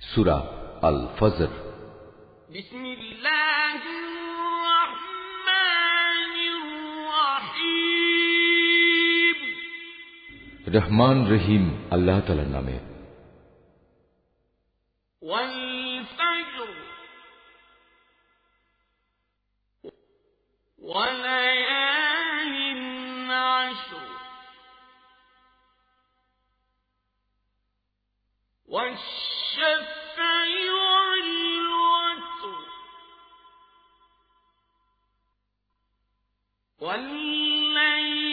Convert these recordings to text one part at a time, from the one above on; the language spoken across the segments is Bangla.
সুরা আল ফজর রহমান রহিম আল্লাহ তালার নামে والليل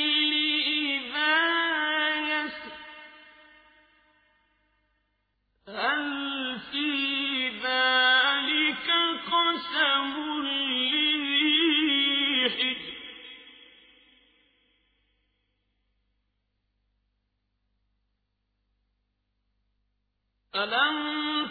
ألم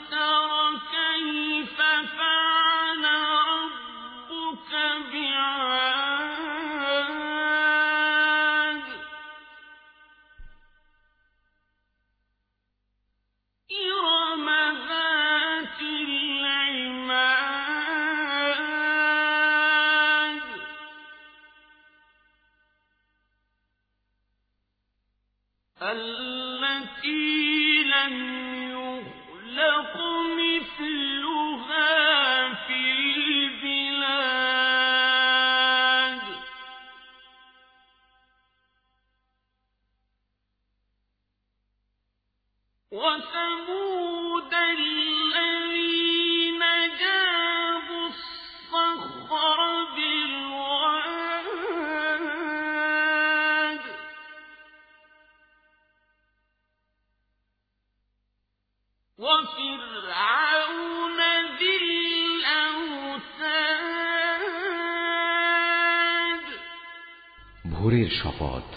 ভোরের শপথ।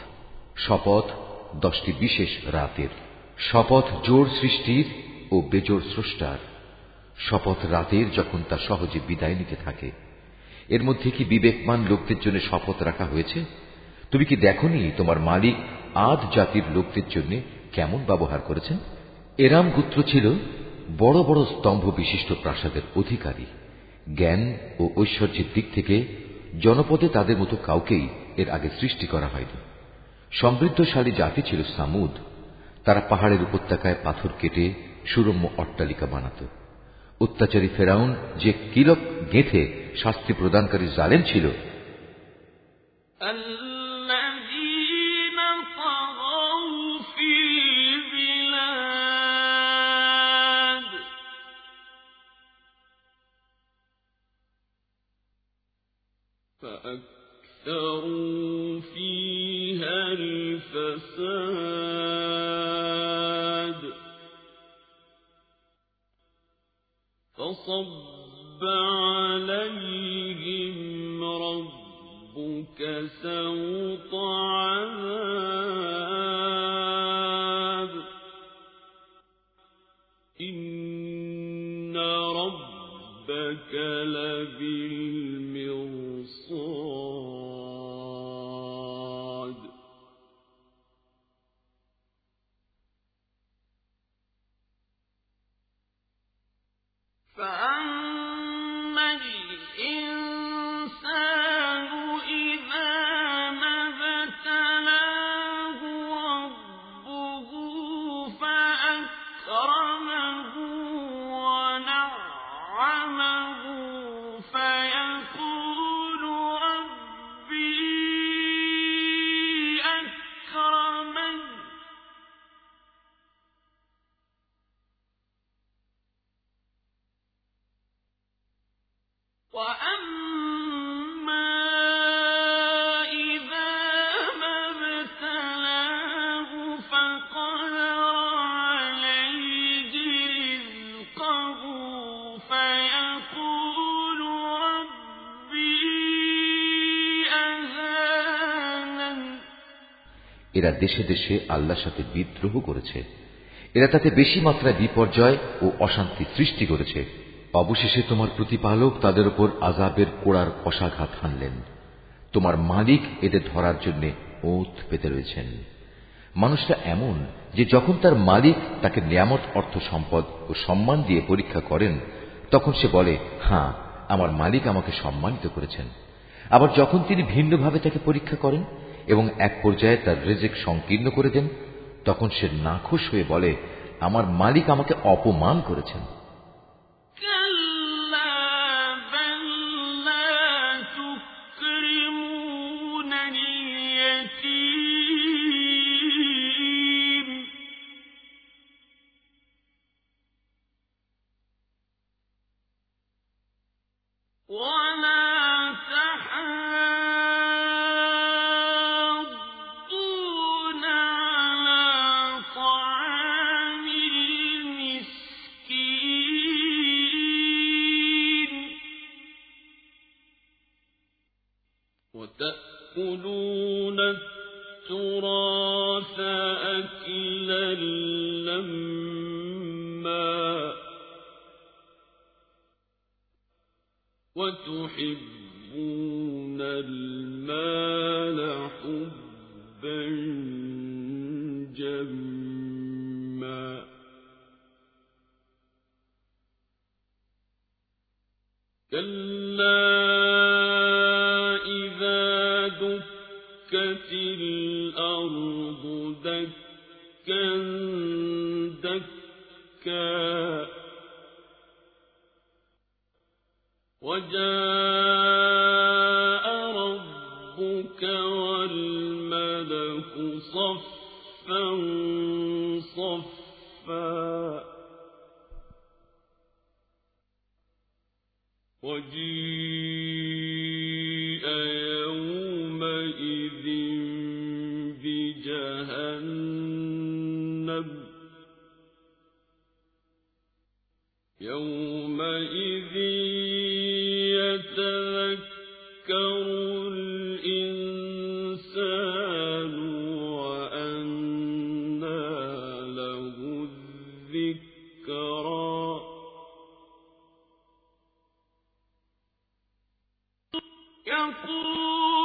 শপথ দশটি বিশেষ রাতের। শপথ জোর সৃষ্টির ও বেজোর স্রষ্টার। শপথ রাতের যখন তা সহজে বিদায় নিতে থাকে। এর মধ্যে কি বিবেকমান লোকদের জন্য শপথ রাখা হয়েছে? তুমি কি দেখনি তোমার মালিক আদ জাতির লোকদের জন্য কেমন ব্যবহার করেছেন? এরাম গুত্র ছিল বড় বড় স্তম্ভ বিশিষ্ট প্রাসাদের অধিকারী, জ্ঞান ও ঐশ্বর্যের দিক থেকে জনপদে তাদের মতো কাউকেই এর আগে সৃষ্টি করা হয়নি। সমৃদ্ধশালী জাতি ছিল সামুদ। তারা পাহাড়ের উপত্যকায় পাথর কেটে সুরম্য অট্টালিকা বানাত। অত্যাচারী ফেরাউন যে কিলক গেঁথে শাস্তি প্রদানকারী জালেম ছিল। فأكثروا فيها الفساد فصب عليهم ربك سوط عذاب إن ربك لبالمرصاد এরা দেশে দেশে আল্লাহর সাথে বিদ্রোহ করেছে। এরা তাতে বেশি মাত্রায় বিপর্যয় ও অশান্তি সৃষ্টি করেছে। অবশেষে তোমার প্রতিপালক তাদের উপর আজাবের কোড়ার কষাঘাত হানলেন। তোমার মালিক এদের ধরার জন্য ওঁত পেতে রয়েছেন। মানুষটা এমন যে যখন তার মালিক তাকে নিয়ামত, অর্থ, সম্পদ ও সম্মান দিয়ে পরীক্ষা করেন, তখন সে বলে হ্যাঁ আমার মালিক আমাকে সম্মানিত করেছেন। আবার যখন তিনি ভিন্নভাবে তাকে পরীক্ষা করেন এবং এক পর্যায়ে তার রেজেক সংকীর্ণ করে দেন, তখন সে নাখুশ হয়ে বলে, আমার মালিক আমাকে অপমান করেছেন। لما وتحبون المال حبا جما. كلا دكت الأرض دكا دكا وجاء ربك والملك صفا صفا. وجيء يومئذ بجهنم. يومئذ يتذكر الإنسان وأنى له الذكرى. يقول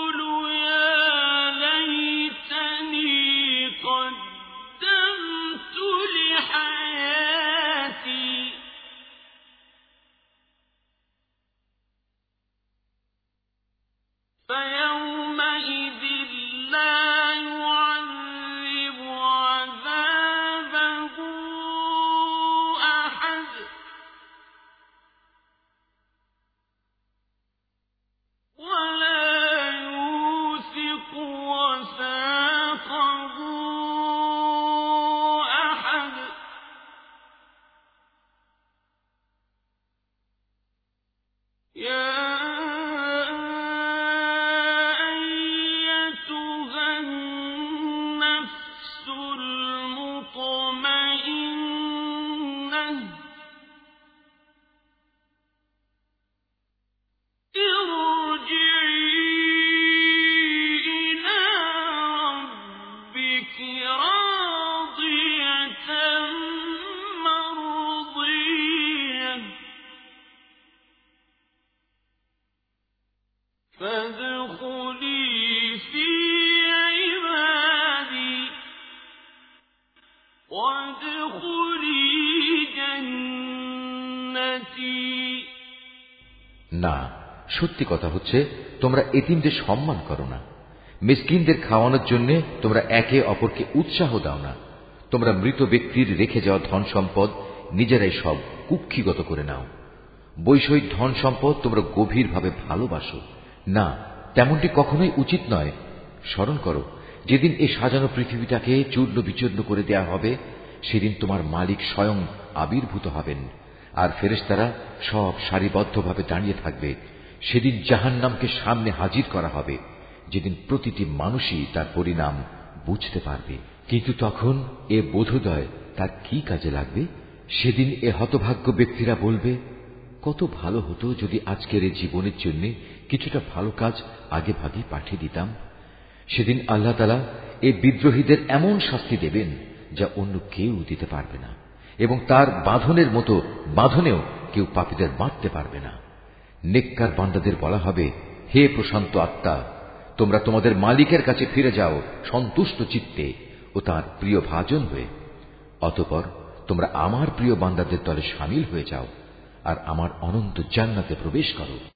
না, সত্যি কথা হচ্ছে, তোমরা এতিমদের সম্মান করো না। মিসকিনদের খাওয়ানোর জন্য তোমরা একে অপরকে উৎসাহ দাও না। তোমরা মৃত ব্যক্তির রেখে যাওয়া ধন সম্পদ নিজেরাই সব কুক্ষিগত করে নাও। বৈষয়িক ধন সম্পদ তোমরা গভীরভাবে ভালোবাসো। না, তেমনটি কখনোই উচিত নয়। স্মরণ করো, যেদিন এই সাজানো পৃথিবীটাকে চূর্ণ বিচূর্ণ করে দেয়া হবে, সেদিন তোমার মালিক স্বয়ং আবির্ভূত হবেন। আর ফেরেশতারা সব সারিবদ্ধভাবে দাঁড়িয়ে থাকবে। সেদিন জাহান্নামকে সামনে হাজির করা হবে। যেদিন প্রতিটি মানুষই তার পরিণাম বুঝতে পারবে। কিন্তু তখন এ বোধোদয় তার কি কাজে লাগবে? সেদিন এ হতভাগ্য ব্যক্তিরা বলবে, কত ভালো হতো যদি আজকের এই জীবনের জন্য কিছুটা ভালো কাজ আগে ভাগে পাঠিয়ে দিতাম। সেদিন আল্লাহ তালা বিদ্রোহীদের এমন শাস্তি দেবেন যা অন্য কেউ দিতে পারবে না। এবং তার বাঁধনের মতো বাঁধনেও কেউ পাপীদের বাঁধতে পারবে না। নেককার বান্দাদের বলা হবে, হে প্রশান্ত আত্মা, তোমরা তোমাদের মালিকের কাছে ফিরে যাও সন্তুষ্ট চিত্তে ও তার প্রিয় ভাজন হয়ে। অতপর তোমরা আমার প্রিয় বান্দাদের দলে সামিল হয়ে যাও আর আমার অনন্ত জান্নাতে প্রবেশ করো।